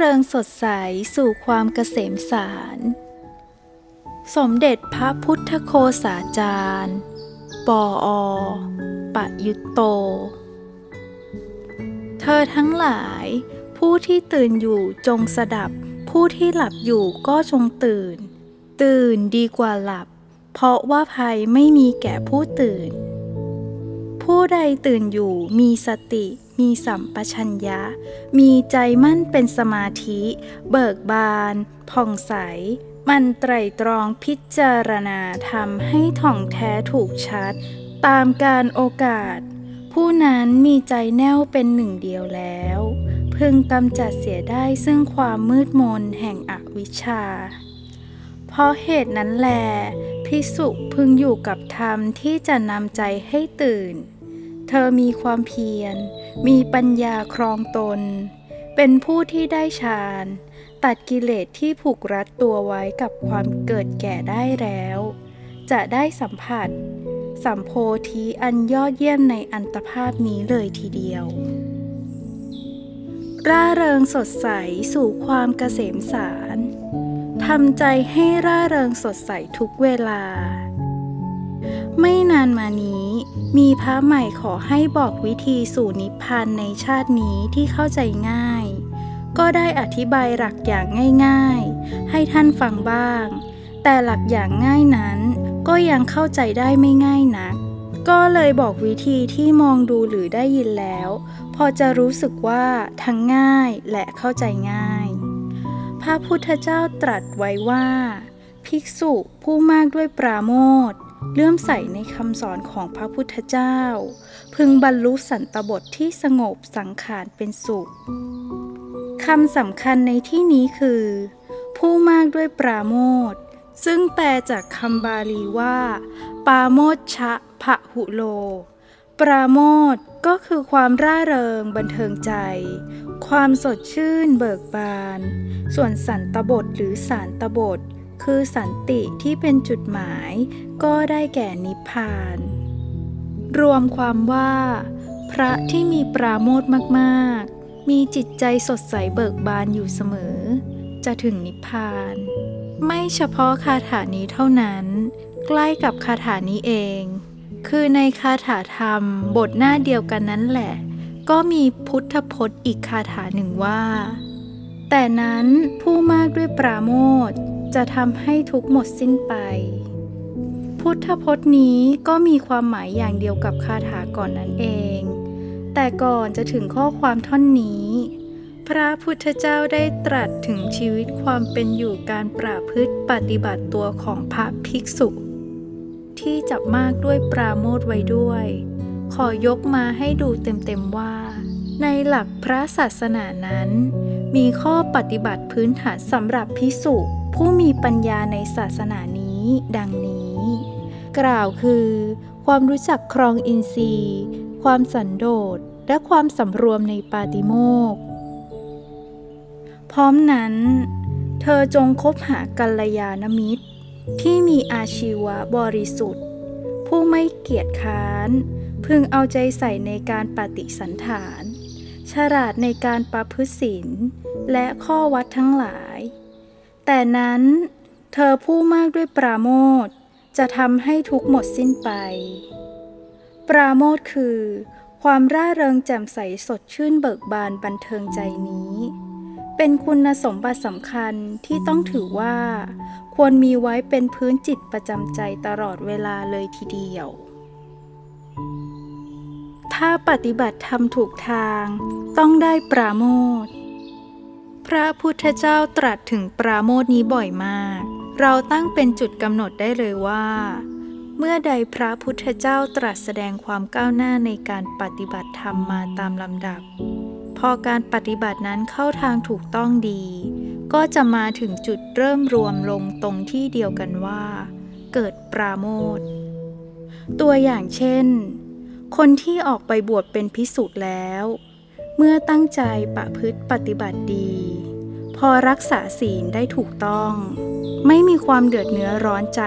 เริงสดใสสู่ความเกษมสาร สมเด็จพระพุทธโคสาจารย์ ปออปะยุตโต เธอทั้งหลาย ผู้ที่ตื่นอยู่จงสดับ ผู้ที่หลับอยู่ก็จงตื่น ตื่นดีกว่าหลับ เพราะว่าภัยไม่มีแก่ผู้ตื่น ผู้ใดตื่นอยู่มีสติ มีสัมปชัญญะ มีใจมั่นเป็นสมาธิ เบิกบาน ผ่องใส มันไตรตรองพิจารณาทำให้ถ่องแท้ถูกชัด ตามการโอกาส ผู้นั้นมีใจแน่วเป็นหนึ่งเดียวแล้ว พึงกำจัดเสียได้ซึ่งความมืดมนแห่งอวิชชาเพราะเหตุนั้นแล พิสุพึงอยู่กับธรรมที่จะนำใจให้ตื่น เธอมีความเพียร มีปัญญาครองตน เป็นผู้ที่ได้ฌาน ตัดกิเลสที่ผูกรัดตัวไว้กับความเกิดแก่ได้แล้ว จะได้สัมผัส สัมโพธิอันยอดเยี่ยมในอันตภาพนี้เลยทีเดียว ร่าเริงสดใสสู่ความเกษมสารทำใจให้ร่าเริงสดใสทุกเวลา ไม่นานมานี้ มีพระใหม่ขอให้บอกวิธีสู่นิพพานในชาตินี้ที่เข้าใจง่าย ก็ได้อธิบายหลักอย่างง่ายๆ ให้ท่านฟังบ้าง แต่หลักอย่างง่ายนั้นก็ยังเข้าใจได้ไม่ง่ายนัก ก็เลยบอกวิธีที่มองดูหรือได้ยินแล้ว พอจะรู้สึกว่าทั้งง่ายและเข้าใจง่าย พระพุทธเจ้าตรัสไว้ว่า ภิกษุผู้มากด้วยปราโมทย์ เลื่อมใสในคำสอนของพระพุทธเจ้า พึงบรรลุสันตบทที่สงบสังขารเป็นสุขคำสำคัญในที่นี้คือ ผู้มากด้วยปราโมทซึ่งแปลจากคำบาลีว่า ปาโมชชะพะหุโล ปราโมทก็คือความร่าเริงบันเทิงใจ ความสดชื่นเบิกบาน ส่วนสันตบทหรือสารตบท คือสันติที่เป็นจุดหมาย ก็ได้แก่นิพพาน รวมความว่า พระที่มีปราโมทมากๆ มีจิตใจสดใสเบิกบานอยู่เสมอ จะถึงนิพพาน ไม่เฉพาะคาถานี้เท่านั้น ใกล้กับคาถานี้เอง คือในคาถาธรรมบทหน้าเดียวกันนั้นแหละ ก็มีพุทธพจน์อีกคาถาหนึ่งว่า แต่นั้นผู้มากด้วยปราโมท จะทำให้ทุกหมดสิ้นไป พุทธพจน์นี้ก็มีความหมายอย่างเดียวกับคาถาก่อนนั้นเอง แต่ก่อนจะถึงข้อความท่อนนี้ พระพุทธเจ้าได้ตรัสถึงชีวิตความเป็นอยู่การประพฤติปฏิบัติตัวของพระภิกษุ ที่จับมากด้วยปราโมทไว้ด้วย ขอยกมาให้ดูเต็มๆว่า ในหลักพระศาสนานั้นมีข้อปฏิบัติพื้นฐานสำหรับพิสุ ผู้มีปัญญาในศาสนานี้ ดังนี้ กล่าวคือ ความรู้จักครองอินทรีย์ ความสันโดษและความสำรวมในปาติโมกพร้อมนั้น เธอจงคบหากัลยาณมิตร ที่มีอาชีวะบริสุทธิ์ ผู้ไม่เกียจค้าน พึงเอาใจใส่ในการปฏิสันฐาน ฉลาดในการประพฤติศีลและข้อวัดทั้งหลาย แต่นั้นเธอผู้มากด้วยปราโมทจะทำให้ทุกหมดสิ้นไป ปราโมทคือ ความร่าเริงแจ่มใสสดชื่นเบิกบานบันเทิงใจนี้ เป็นคุณสมบัติสำคัญที่ต้องถือว่า ควรมีไว้เป็นพื้นจิตประจำใจตลอดเวลาเลยทีเดียว ถ้าปฏิบัติทำถูกทาง ต้องได้ปราโมท พระพุทธเจ้าตรัสถึงปราโมทนี้บ่อยมาก เราตั้งเป็นจุดกำหนดได้เลยว่า เมื่อใดพระพุทธเจ้าตรัสแสดงความก้าวหน้าในการปฏิบัติธรรมมาตามลำดับ พอการปฏิบัตินั้นเข้าทางถูกต้องดี ก็จะมาถึงจุดเริ่มรวมลงตรงที่เดียวกันว่า เกิดปราโมทตัวอย่างเช่น คนที่ออกไปบวชเป็นพิสุแล้ว เมื่อตั้งใจประพฤติปฏิบัติดี พอรักษาศีลได้ถูกต้อง ไม่มีความเดือดเนื้อร้อนใจ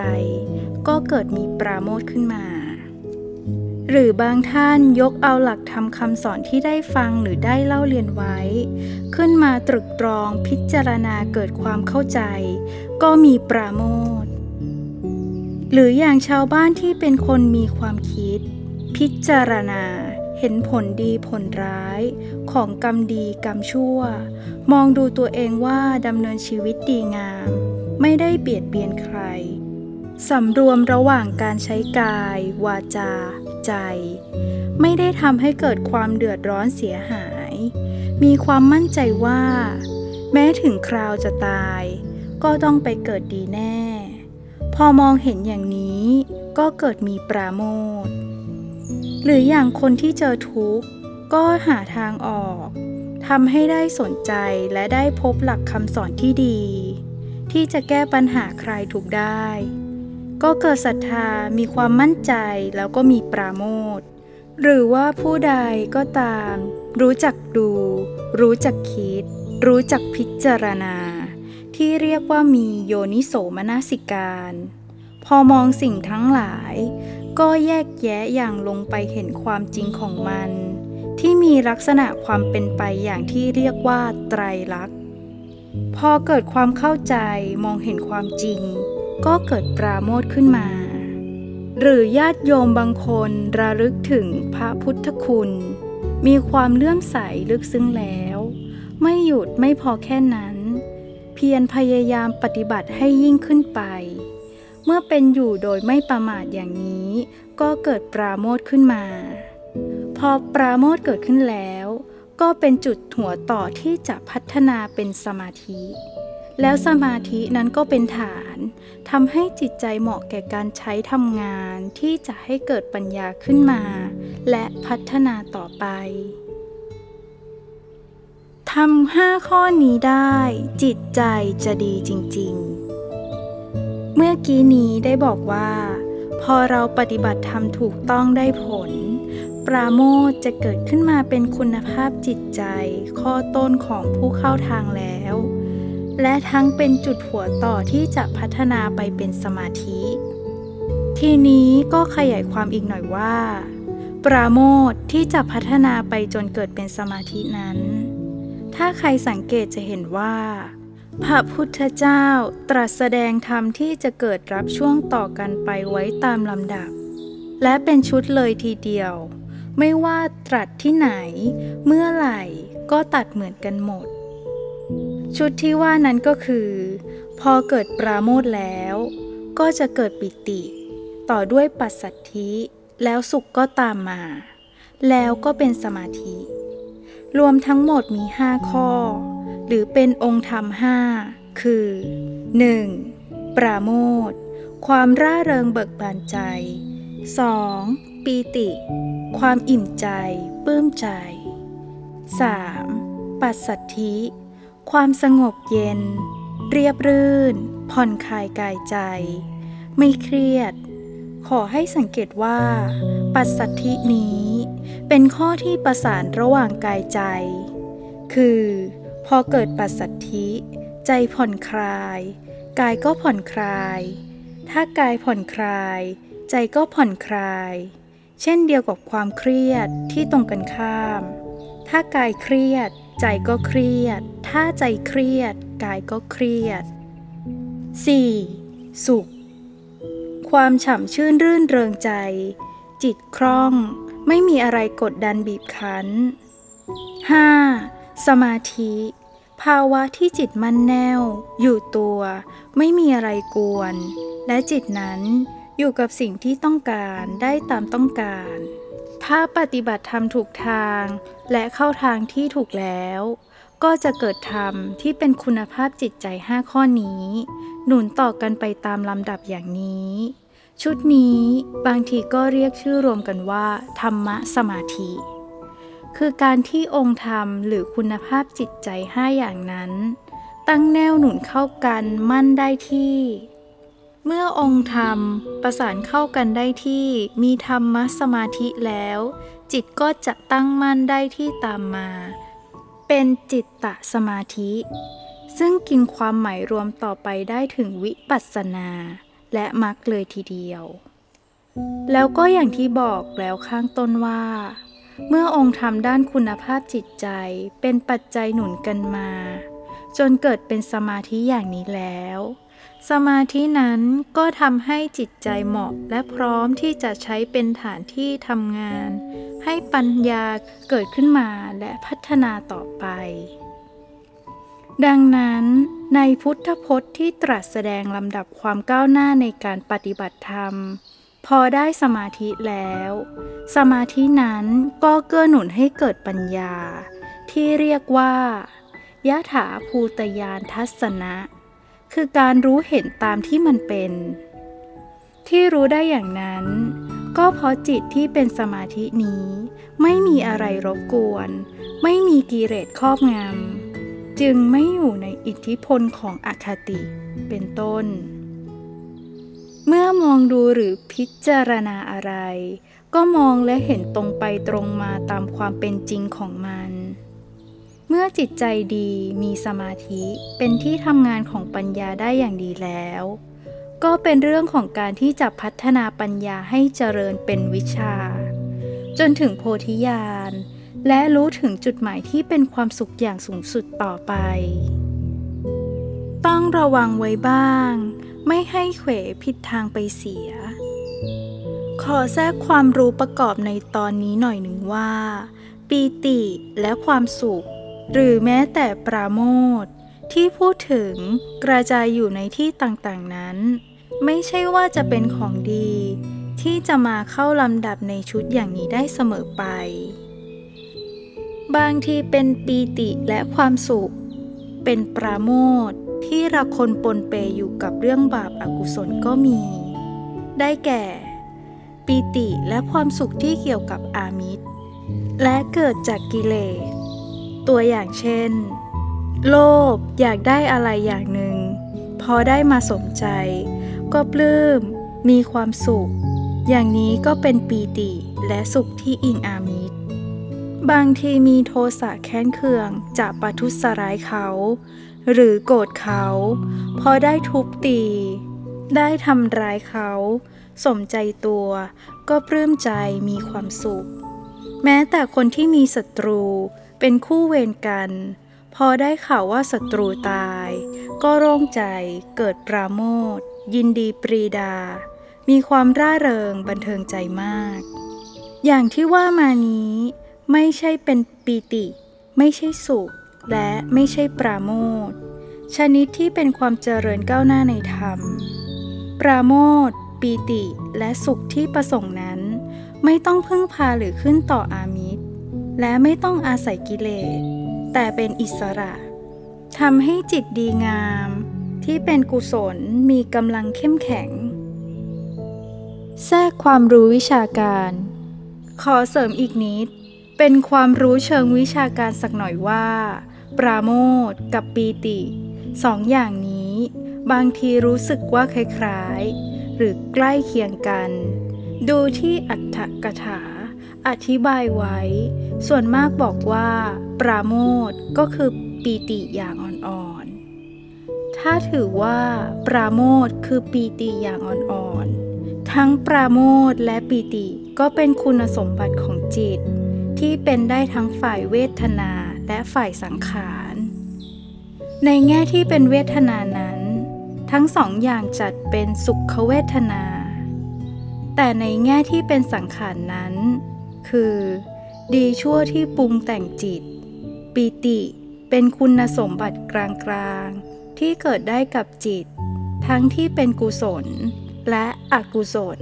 ก็เกิดมีปราโมทขึ้นมา หรือบางท่านยกเอาหลักธรรมคำสอนที่ได้ฟังหรือได้เล่าเรียนไว้ ขึ้นมาตรึกตรองพิจารณาเกิดความเข้าใจ ก็มีปราโมทหรืออย่างชาวบ้านที่เป็นคนมีความคิด พิจารณาเห็นผลดีผลร้าย ของกรรมดีกรรมชั่ว มองดูตัวเองว่าดำเนินชีวิตดีงาม ไม่ได้เบียดเบียนใครสำรวมระหว่างการใช้กาย วาจา ใจ ไม่ได้ทำให้เกิดความเดือดร้อนเสียหาย มีความมั่นใจว่า แม้ถึงคราวจะตาย ก็ต้องไปเกิดดีแน่ พอมองเห็นอย่างนี้ ก็เกิดมีปราโมทหรืออย่างคนที่เจอทุกข์ ก็หาทางออกทำให้ได้สนใจและได้พบหลักคำสอนที่ดี ที่จะแก้ปัญหาใครถูกได้ ก็เกิดศรัทธามีความมั่นใจแล้วก็มีปราโมทหรือว่าผู้ใดก็ตาม รู้จักดู รู้จักคิด รู้จักพิจารณา ที่เรียกว่ามีโยนิโสมนสิการ พอมองสิ่งทั้งหลาย ก็แยกแยะอย่างลงไปเห็นความจริงของมัน ที่มีลักษณะความเป็นไปอย่างที่เรียกว่าไตรลักษณ์ พอเกิดความเข้าใจมองเห็นความจริง ก็เกิดปราโมทขึ้นมา หรือญาติโยมบางคนระลึกถึงพระพุทธคุณ มีความเลื่อมใสลึกซึ้งแล้ว ไม่หยุดไม่พอแค่นั้น เพียรพยายามปฏิบัติให้ยิ่งขึ้นไป เมื่อเป็นอยู่โดยไม่ประมาทอย่างนี้ ก็เกิดปราโมทขึ้นมา พอปราโมทเกิดขึ้นแล้ว ก็เป็นจุดหัวต่อที่จะพัฒนาเป็นสมาธิ แล้วสมาธินั้นก็เป็นฐานทำให้จิตใจเหมาะแก่การใช้ทำงานที่จะให้เกิดปัญญาขึ้นมา และพัฒนาต่อไปทำห้าข้อนี้ได้ จิตใจจะดีจริง ๆ เมื่อกี้นี้ได้บอกว่า พอเราปฏิบัติธรรมถูกต้องได้ผล ปราโมทจะเกิดขึ้นมาเป็นคุณภาพจิตใจ ข้อต้นของผู้เข้าทางแล้ว และทั้งเป็นจุดหัวต่อที่จะพัฒนาไปเป็นสมาธิ ทีนี้ก็ขยายความอีกหน่อยว่า ปราโมทที่จะพัฒนาไปจนเกิดเป็นสมาธินั้น ถ้าใครสังเกตจะเห็นว่า พระพุทธเจ้าตรัสแสดงธรรมที่จะเกิดรับช่วงต่อกันไปไว้ตามลำดับ และเป็นชุดเลยทีเดียว ไม่ว่าตรัสที่ไหน เมื่อไหร่ก็ตัดเหมือนกันหมด ชุดที่ว่านั้นก็คือ พอเกิดปราโมทแล้ว ก็จะเกิดปิติ ต่อด้วยปัสสัทธิ แล้วสุขก็ตามมา แล้วก็เป็นสมาธิ รวมทั้งหมดมีห้าข้อ หรือเป็นองค์ธรรมห้าคือ 1. ปราโมทความร่าเริงเบิกบานใจ 2. ปีติ ความอิ่มใจ ปลื้มใจ 3. ปัสสัทธิ ความสงบเย็น เรียบรื่น ผ่อนคลายกายใจ ไม่เครียด ขอให้สังเกตว่า ปัสสัทธินี้ เป็นข้อที่ประสานระหว่างกายใจ คือ พอเกิดปัสสัทธิ ใจผ่อนคลาย กายก็ผ่อนคลาย ถ้ากายผ่อนคลาย ใจก็ผ่อนคลาย เช่นเดียวกับความเครียดที่ตรงกันข้าม ถ้ากายเครียด ใจก็เครียด ถ้าใจเครียด กายก็เครียด 4. สุข ความฉ่ำชื่นรื่นเริงใจ จิตคล่อง ไม่มีอะไรกดดันบีบคั้น 5. สมาธิ ภาวะที่จิตมั่นแน่ว อยู่ตัว ไม่มีอะไรกวน และจิตนั้น อยู่กับสิ่งที่ต้องการได้ตามต้องการ ถ้าปฏิบัติธรรมถูกทางและเข้าทางที่ถูกแล้ว ก็จะเกิดธรรมที่เป็นคุณภาพจิตใจห้าข้อนี้ หนุนต่อกันไปตามลำดับอย่างนี้ ชุดนี้บางทีก็เรียกชื่อรวมกันว่า ธรรมะสมาธิ คือการที่องค์ธรรมหรือคุณภาพจิตใจห้าอย่างนั้น ตั้งแนวหนุนเข้ากันมั่นได้ที่ เมื่อองค์ธรรมประสานเข้ากันได้ที่มีธรรมสมาธิแล้ว จิตก็จะตั้งมั่นได้ที่ตามมา เป็นจิตตะสมาธิ ซึ่งกินความหมายรวมต่อไปได้ถึงวิปัสสนา และมรรคเลยทีเดียว แล้วก็อย่างที่บอกแล้วข้างต้นว่า เมื่อองค์ธรรมด้านคุณภาพจิตใจเป็นปัจจัยหนุนกันมา จนเกิดเป็นสมาธิอย่างนี้แล้ว สมาธินั้นก็ทำให้จิตใจเหมาะและพร้อมที่จะใช้เป็นฐานที่ทำงาน ให้ปัญญาเกิดขึ้นมาและพัฒนาต่อไป ดังนั้นในพุทธพจน์ที่ตรัสแสดงลำดับความก้าวหน้าในการปฏิบัติธรรม พอได้สมาธิแล้ว สมาธินั้นก็เกื้อหนุนให้เกิดปัญญา ที่เรียกว่ายะถาภูตยานทัศนะ คือการรู้เห็นตามที่มันเป็น ที่รู้ได้อย่างนั้น ก็เพราะจิตที่เป็นสมาธินี้ ไม่มีอะไรรบกวน ไม่มีกิเลสครอบงำจึงไม่อยู่ในอิทธิพลของอคติเป็นต้น เมื่อมองดูหรือพิจารณาอะไร ก็มองและเห็นตรงไปตรงมาตามความเป็นจริงของมัน เมื่อจิตใจดีมีสมาธิเป็นที่ทำงานของปัญญาได้อย่างดีแล้ว ก็เป็นเรื่องของการที่จะพัฒนาปัญญาให้เจริญเป็นวิชา จนถึงโพธิญาณและรู้ถึงจุดหมายที่เป็นความสุขอย่างสูงสุดต่อไป ต้องระวังไว้บ้าง ไม่ให้เขวผิดทางไปเสีย ขอแทรกความรู้ประกอบในตอนนี้หน่อยหนึ่งว่า ปีติและความสุข หรือแม้แต่ปราโมทที่พูดถึงกระจายอยู่ในที่ต่างๆนั้น ไม่ใช่ว่าจะเป็นของดี ที่จะมาเข้าลำดับในชุดอย่างนี้ได้เสมอไป บางทีเป็นปีติและความสุข เป็นปราโมทที่ระคนปนเปอยู่กับเรื่องบาปอากุศลก็มี ได้แก่ ปีติและความสุขที่เกี่ยวกับอามิตร และเกิดจากกิเลส ตัวอย่างเช่น โลภอยากได้อะไรอย่างหนึ่ง พอได้มาสมใจ ก็ปลื้ม มีความสุข อย่างนี้ก็เป็นปีติและสุขที่อิงอามิตร บางทีมีโทสะแค้นเคืองจะประทุษร้ายเขา หรือโกรธเขา พอได้ทุบตี ได้ทำร้ายเขา สมใจตัวก็ปลื้มใจมีความสุข แม้แต่คนที่มีศัตรู เป็นคู่เวรกัน พอได้ข่าวว่าศัตรูตาย ก็โล่งใจเกิดปราโมทยินดีปรีดา มีความร่าเริงบันเทิงใจมาก อย่างที่ว่ามานี้ไม่ใช่เป็นปีติ ไม่ใช่สุข และไม่ใช่ปราโมทชนิดที่เป็นความเจริญก้าวหน้าในธรรม ปราโมทปีติและสุขที่ประสงค์นั้น ไม่ต้องพึ่งพาหรือขึ้นต่ออามิ และไม่ต้องอาศัยกิเลส แต่เป็นอิสระทำให้จิตดีงาม ที่เป็นกุศลมีกำลังเข้มแข็ง แทรกความรู้วิชาการ ขอเสริมอีกนิด เป็นความรู้เชิงวิชาการสักหน่อยว่า ปราโมทกับปีติสองอย่างนี้ บางทีรู้สึกว่าคล้ายๆ หรือใกล้เคียงกัน ดูที่อัตถกถา อธิบายไว้ ส่วนมากบอกว่า ปราโมทก็คือปีติอย่างอ่อนๆ ถ้าถือว่า ปราโมทคือปีติอย่างอ่อนๆ ทั้งปราโมทและปีติก็เป็นคุณสมบัติของจิต ที่เป็นได้ทั้งฝ่ายเวทนาและฝ่ายสังขาร ในแง่ที่เป็นเวทนานั้น ทั้งสองอย่างจัดเป็นสุขเวทนาแต่ในแง่ที่เป็นสังขารนั้น คือ ดีชั่วที่ปรุงแต่งจิต ปีติเป็นคุณสมบัติกลางๆ ที่เกิดได้กับจิต ทั้งที่เป็นกุศลและอกุศล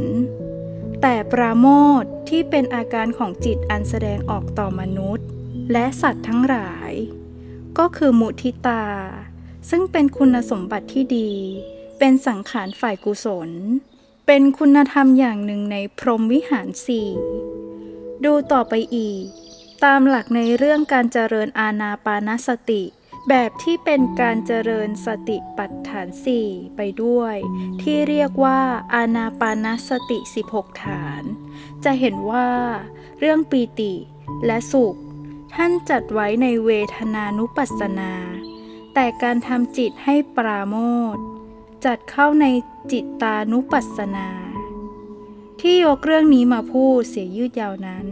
แต่ปราโมทที่เป็นอาการของจิตอันแสดงออกต่อมนุษย์ และสัตว์ทั้งหลาย ก็คือมุทิตา ซึ่งเป็นคุณสมบัติที่ดี เป็นสังขารฝ่ายกุศล เป็นคุณธรรมอย่างหนึ่งในพรหมวิหารสี่ ดูต่อไปอีก ตามหลักในเรื่องการเจริญอาณาปานสติ แบบที่เป็นการเจริญสติปัฏฐานสี่ไปด้วย ที่เรียกว่าอาณาปานสติ 16 ฐาน จะเห็นว่า เรื่องปีติและสุข ท่านจัดไว้ในเวทนานุปัสสนา แต่การทำจิตให้ปราโมทจัดเข้าในจิตตานุปัสสนา ที่ยกเรื่องนี้มาพูดเสียยืดยาวนั้น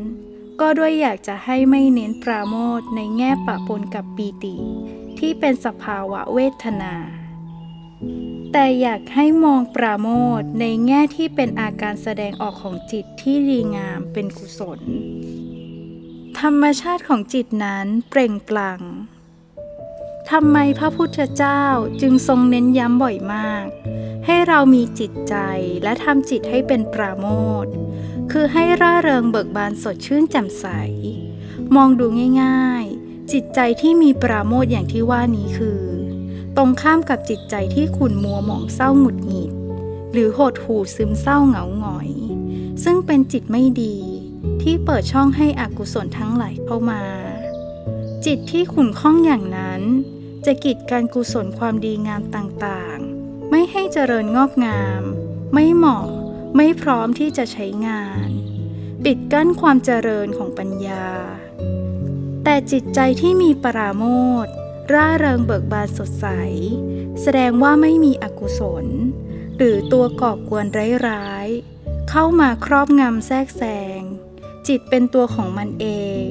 ก็ด้วยอยากจะให้ไม่เน้นปราโมทในแง่ปะปนกับปีติ ที่เป็นสภาวะเวทนา แต่อยากให้มองปราโมทในแง่ที่เป็นอาการแสดงออกของจิตที่ดีงามเป็นกุศล ธรรมชาติของจิตนั้นเปล่งปลั่ง ทำไมพระพุทธเจ้าจึงทรงเน้นย้ำบ่อยมาก ให้เรามีจิตใจและทำจิตให้เป็นปราโมทคือให้ร่าเริงเบิกบานสดชื่นแจ่มใส มองดูง่ายๆ จิตใจที่มีปราโมทอย่างที่ว่านี้คือ ตรงข้ามกับจิตใจที่ขุ่นมัวหมองเศร้าหงุดหงิด หรือหดหู่ซึมเศร้าเหงาหงอย ซึ่งเป็นจิตไม่ดี ที่เปิดช่องให้อกุศลทั้งหลายเข้ามา จิตที่ขุ่นข้องอย่างนั้น จะกีดการกุศลความดีงามต่างๆ ไม่ให้เจริญงอกงาม ไม่เหมาะ ไม่พร้อมที่จะใช้งาน ปิดกั้นความเจริญของปัญญา แต่จิตใจที่มีปราโมทร่าเริงเบิกบานสดใส แสดงว่าไม่มีอกุศล หรือตัวก่อกวนร้ายๆ เข้ามาครอบงำแทรกแซง จิตเป็นตัวของมันเอง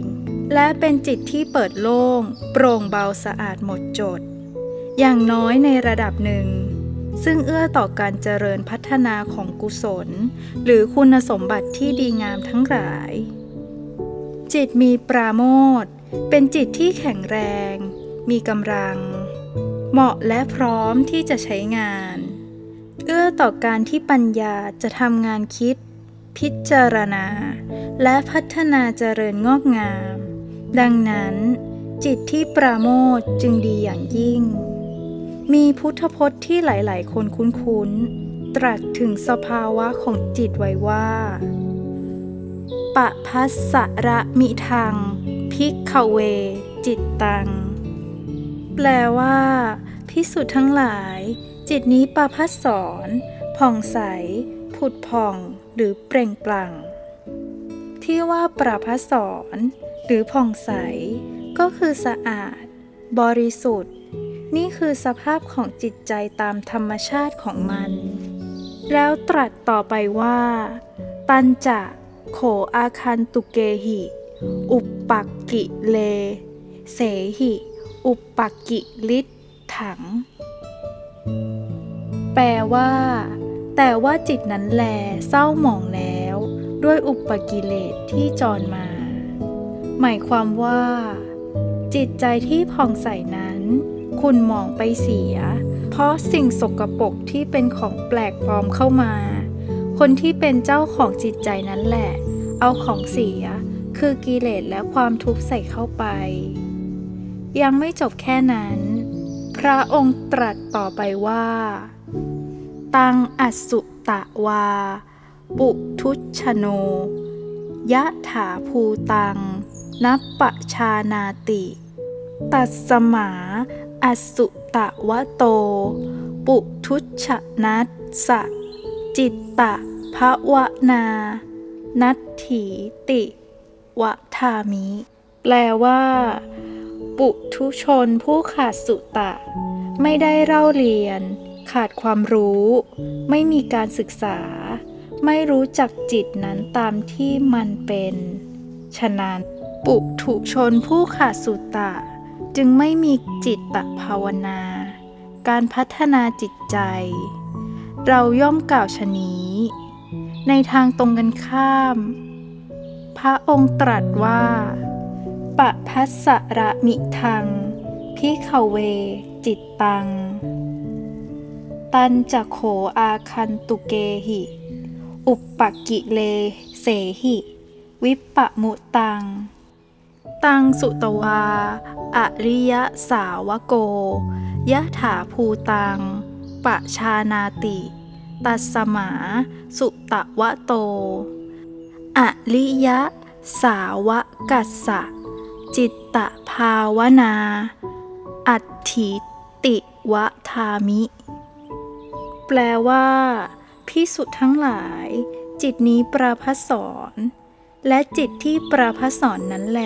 และเป็นจิตที่เปิดโล่ง โปร่งเบาสะอาดหมดจด อย่างน้อยในระดับหนึ่ง ซึ่งเอื้อต่อการเจริญพัฒนาของกุศล หรือคุณสมบัติที่ดีงามทั้งหลาย จิตมีปราโมทเป็นจิตที่แข็งแรง มีกำลัง เหมาะและพร้อมที่จะใช้งาน เอื้อต่อการที่ปัญญาจะทำงานคิด พิจารณา และพัฒนาเจริญงอกงาม ดังนั้น จิตที่ปราโมทจึงดีอย่างยิ่ง มีพุทธพจน์ที่หลาย ๆ คนคุ้น ๆ ตรัสถึงสภาวะของจิตไว้ว่าปะพัสสะระมิทัง พิกขเว จิตตัง แปลว่า พิสุทธ์ทั้งหลาย จิตนี้ปาพัสสอนผ่องใส ผุดผ่อง หรือเปล่งปลั่ง ที่ว่าปราพัสสอน หรือผ่องใส ก็คือสะอาด บริสุทธิ์ นี่คือสภาพของจิตใจตามธรรมชาติของมัน แล้วตรัสต่อไปว่า ปัญจะโขอาคันตุเกหิ อุปปักกิเล เสหิ อุปปักกิลิทถัง แปลว่า แต่ว่าจิตนั้นแลเศร้าหมองแล้ว ด้วยอุปกิเลสที่จรมา หมายความว่า จิตใจที่ผ่องใสนั้น คุณมองไปเสีย เพราะสิ่งสกปรกที่เป็นของแปลกปลอมเข้ามา คนที่เป็นเจ้าของจิตใจนั้นแหละ เอาของเสีย คือกิเลสและความทุกข์ใส่เข้าไป ยังไม่จบแค่นั้น พระองค์ตรัสต่อไปว่า ตังอสุตะวา ปุทุชโนยะถาภูตัง นัปปชานาติ ตัสสมาอสุตะวะโต ปุทุชนัสสะ จิตตะภวนา นัตถีติวะทามิ แปลว่า ปุถุชนผู้ขาดสุตะ ไม่ได้เล่าเรียน ขาดความรู้ ไม่มีการศึกษา ไม่รู้จักจิตนั้นตามที่มันเป็น ฉะนั้น ปุถุชนผู้ขาดสุตะ จึงไม่มีจิตตภาวนา การพัฒนาจิตใจ เราย่อมกล่าวชนี้ ในทางตรงกันข้าม พระองค์ตรัสว่า ปะพัสสะระมิทัง พิขเว จิตตัง ตันจะโขอาคันตุเกหิ อุปปักกิเลเสหิ วิปปะมุตัง ตังสุตวา อริยสาวโก ยะถาภูตัง ปะชานาติ ตัสมา สุตวะโต อริยสาวกัสสะ จิตตภาวนา อัตถิติวะทามิ แปลว่า พิสุทธ์ทั้งหลาย จิตนี้ปราพัสสอนและจิตที่ปราพัสสอนนั้นแล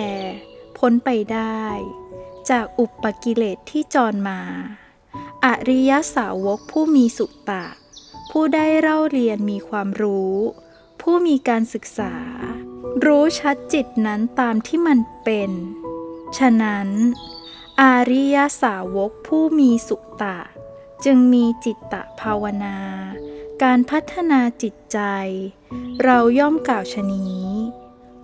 พ้นไปได้ จากอุปกิเลสที่จรมา อริยสาวกผู้มีสุตตะ ผู้ได้เล่าเรียนมีความรู้ ผู้มีการศึกษา รู้ชัดจิตนั้นตามที่มันเป็น ฉะนั้น อาริยสาวกผู้มีสุตตะ จึงมีจิตตภาวนา การพัฒนาจิตใจ เราย่อมกล่าวชะนี้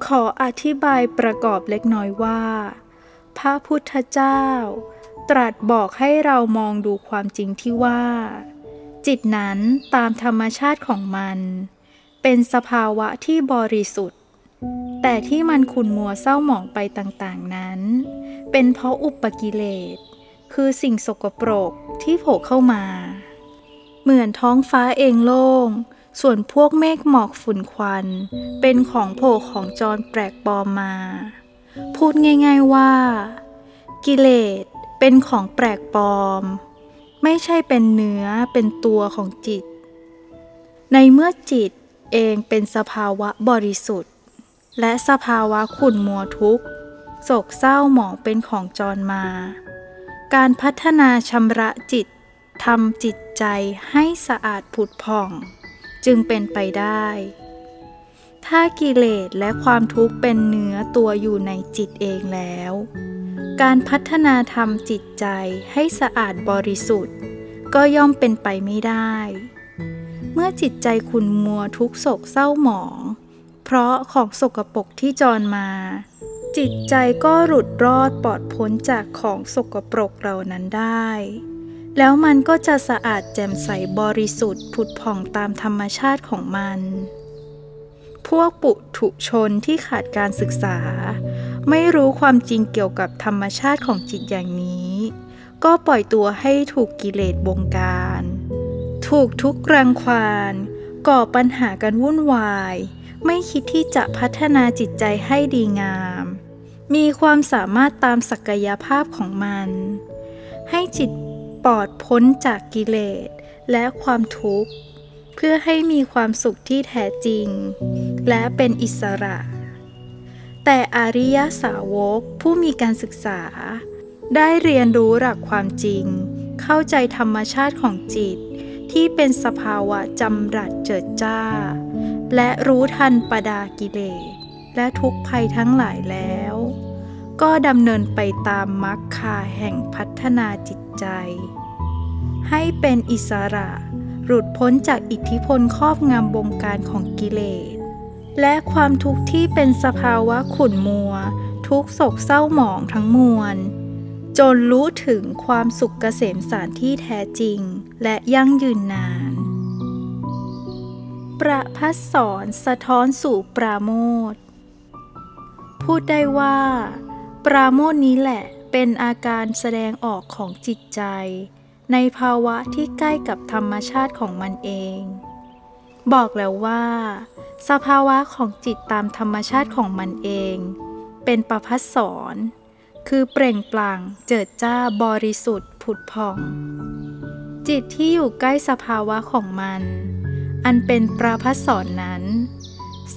ขออธิบายประกอบเล็กน้อยว่า พระพุทธเจ้า ตรัสบอกให้เรามองดูความจริงที่ว่า จิตนั้นตามธรรมชาติของมัน เป็นสภาวะที่บริสุทธิ์ แต่ที่มันขุนมัวเศร้าหมองไปต่างๆนั้น เป็นเพราะอุปกิเลส คือสิ่งสกปรกที่โผล่เข้ามา เหมือนท้องฟ้าเองโล่ง ส่วนพวกเมฆหมอกฝุ่นควัน เป็นของโผล่ของจรแปลกปลอมมา พูดง่ายๆว่า กิเลสเป็นของแปลกปลอม ไม่ใช่เป็นเนื้อเป็นตัวของจิต ในเมื่อจิตเองเป็นสภาวะบริสุทธิ์ และสภาวะขุ่นมัวทุกข์โศกเศร้าหมองเป็นของจรมา การพัฒนาชำระจิตทำจิตใจให้สะอาดผุดผ่อง จึงเป็นไปได้ ถ้ากิเลสและความทุกข์เป็นเนื้อตัวอยู่ในจิตเองแล้ว การพัฒนาทำจิตใจให้สะอาดบริสุทธิ์ ก็ย่อมเป็นไปไม่ได้ เมื่อจิตใจขุ่นมัวทุกโศกเศร้าหมอง เพราะของสกปรกที่จรมา จิตใจก็หลุดรอดปลอดพ้นจากของสกปรกเหล่านั้นได้ แล้วมันก็จะสะอาดแจ่มใสบริสุทธิ์ผุดผ่องตามธรรมชาติของมัน พวกปุถุชนที่ขาดการศึกษา ไม่รู้ความจริงเกี่ยวกับธรรมชาติของจิตอย่างนี้ ก็ปล่อยตัวให้ถูกกิเลสบงการ ถูกทุกข์รังควานก่อปัญหากันวุ่นวาย ไม่คิดที่จะพัฒนาจิตใจให้ดีงาม มีความสามารถตามศักยภาพของมัน ให้จิต ปลอดพ้นจากกิเลสและความทุกข์ เพื่อให้มีความสุขที่แท้จริง และเป็นอิสระ แต่อริยสาวกผู้มีการศึกษา ได้เรียนรู้หลักความจริง เข้าใจธรรมชาติของจิตที่เป็นสภาวะจำรัดเจิดจ้า และรู้ทันปดากิเลสและทุกภัยทั้งหลายแล้ว ก็ดำเนินไปตามมรรคาแห่งพัฒนาจิตใจ ให้เป็นอิสระ หลุดพ้นจากอิทธิพลครอบงำบงการของกิเลส และความทุกข์ที่เป็นสภาวะขุ่นมัว ทุกโศกเศร้าหมองทั้งมวล จนรู้ถึงความสุขเกษมสารที่แท้จริง และยั่งยืนนาน ประพัสสอนสะท้อนสู่ปราโมทพูดได้ว่า ปราโมทนี้แหละเป็นอาการแสดงออกของจิตใจ ในภาวะที่ใกล้กับธรรมชาติของมันเอง บอกแล้วว่า สภาวะของจิตตามธรรมชาติของมันเอง เป็นประพัสสอนคือเปล่งปลั่งเจิดจ้าบริสุทธิ์ผุดผ่อง จิตที่อยู่ใกล้สภาวะของมัน อันเป็นปราพัสสอนนั้น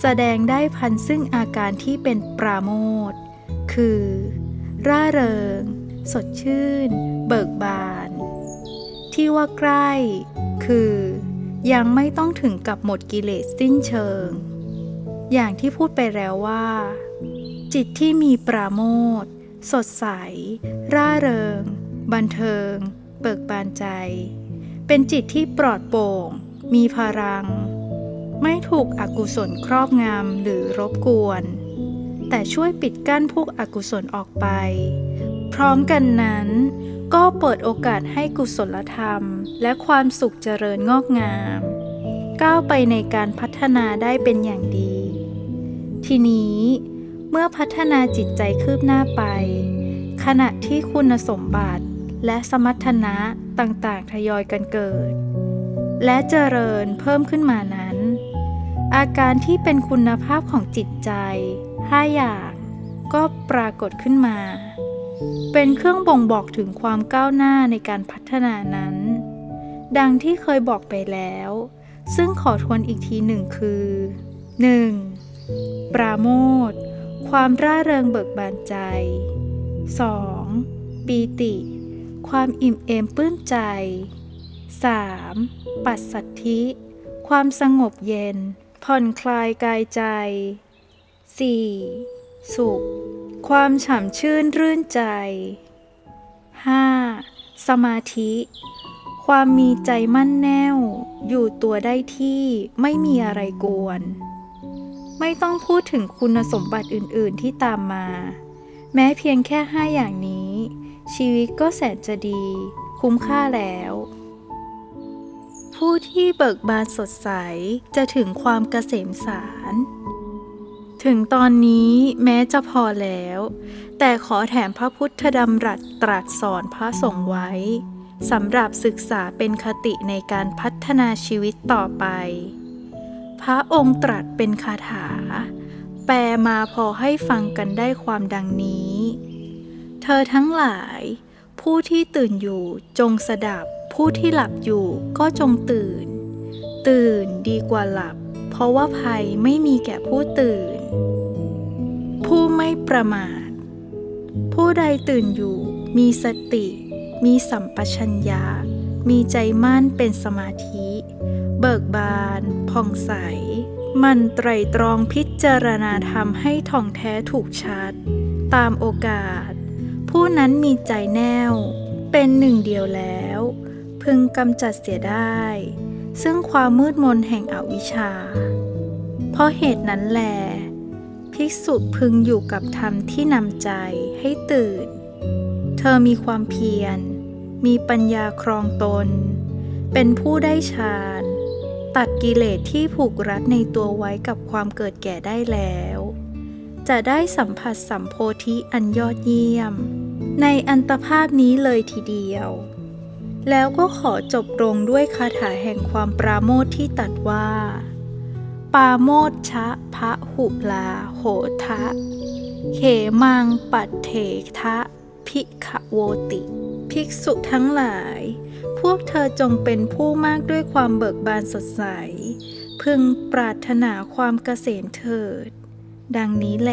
แสดงได้พันซึ่งอาการที่เป็นปราโมท คือ ร่าเริง สดชื่น เบิกบาน ที่ว่าใกล้ คือ ยังไม่ต้องถึงกับหมดกิเลสสิ้นเชิง อย่างที่พูดไปแล้วว่า จิตที่มีปราโมทสดใส ร่าเริง บันเทิง เบิกบานใจ เป็นจิตที่ปลอดโปร่ง มีพลัง ไม่ถูกอกุศลครอบงำหรือรบกวน แต่ช่วยปิดกั้นพวกอกุศลออกไป พร้อมกันนั้น ก็เปิดโอกาสให้กุศลธรรม และความสุขเจริญงอกงาม ก้าวไปในการพัฒนาได้เป็นอย่างดี ทีนี้เมื่อพัฒนาจิตใจคืบหน้าไป ขณะที่คุณสมบัติและสมรรถนะต่างๆ ทยอยกันเกิด และเจริญเพิ่มขึ้นมานั้น อาการที่เป็นคุณภาพของจิตใจ ห้าอย่างก็ปรากฏขึ้นมา เป็นเครื่องบ่งบอกถึงความก้าวหน้าในการพัฒนานั้น ดังที่เคยบอกไปแล้ว ซึ่งขอทวนอีกทีหนึ่งคือ 1. ปราโมทความร่าเริงเบิกบานใจ 2. ปีติ ความอิ่มเอมปลื้มใจ 3. ปัสสัทธิ ความสงบเย็น ผ่อนคลายกายใจ 4. สุข ความฉ่ำชื่นรื่นใจ 5. สมาธิ ความมีใจมั่นแน่ว อยู่ตัวได้ที่ไม่มีอะไรกวน ไม่ต้องพูดถึงคุณสมบัติอื่น ๆ ที่ตามมา แม้เพียงแค่5อย่างนี้ ชีวิตก็แสนจะดี คุ้มค่าแล้ว ผู้ที่เบิกบานสดใสจะถึงความเกษมสาร ถึงตอนนี้แม้จะพอแล้ว แต่ขอแถมพระพุทธดำรัสตรัสสอนพระสงฆ์ไว้สำหรับศึกษาเป็นคติในการพัฒนาชีวิตต่อไป พระองค์ตรัสเป็นคาถา แปลมาพอให้ฟังกันได้ความดังนี้ เธอทั้งหลาย ผู้ที่ตื่นอยู่จงสดับ ผู้ที่หลับอยู่ก็จงตื่น ตื่นดีกว่าหลับ เพราะว่าภัยไม่มีแก่ผู้ตื่น ประมาท ผู้ใดตื่นอยู่ มีสติ มีสัมปชัญญะมีใจมั่นเป็นสมาธิ เบิกบาน ผ่องใส มันไตรตรองพิจารณาธรรมให้ท่องแท้ถูกชัด ตามโอกาส ผู้นั้นมีใจแน่ว เป็นหนึ่งเดียวแล้ว พึงกำจัดเสียได้ ซึ่งความมืดมนแห่งอวิชชา เพราะเหตุนั้นแหล ภิกษุพึงอยู่กับธรรมที่นำใจให้ตื่น เธอมีความเพียร มีปัญญาครองตน เป็นผู้ได้ฌานตัดกิเลสที่ผูกรัดในตัวไว้กับความเกิดแก่ได้แล้ว จะได้สัมผัสสัมโพธิอันยอดเยี่ยม ในอันตภาพนี้เลยทีเดียว แล้วก็ขอจบลงด้วยคาถาแห่งความปราโมทย์ที่ตัดว่า ปาโมชะพะหุลาโหทะ เขมังปัตเถทะภิกขโวติ ภิกษุทั้งหลาย พวกเธอจงเป็นผู้มากด้วยความเบิกบานสดใส พึงปรารถนาความเกษมเถิด ดังนี้แล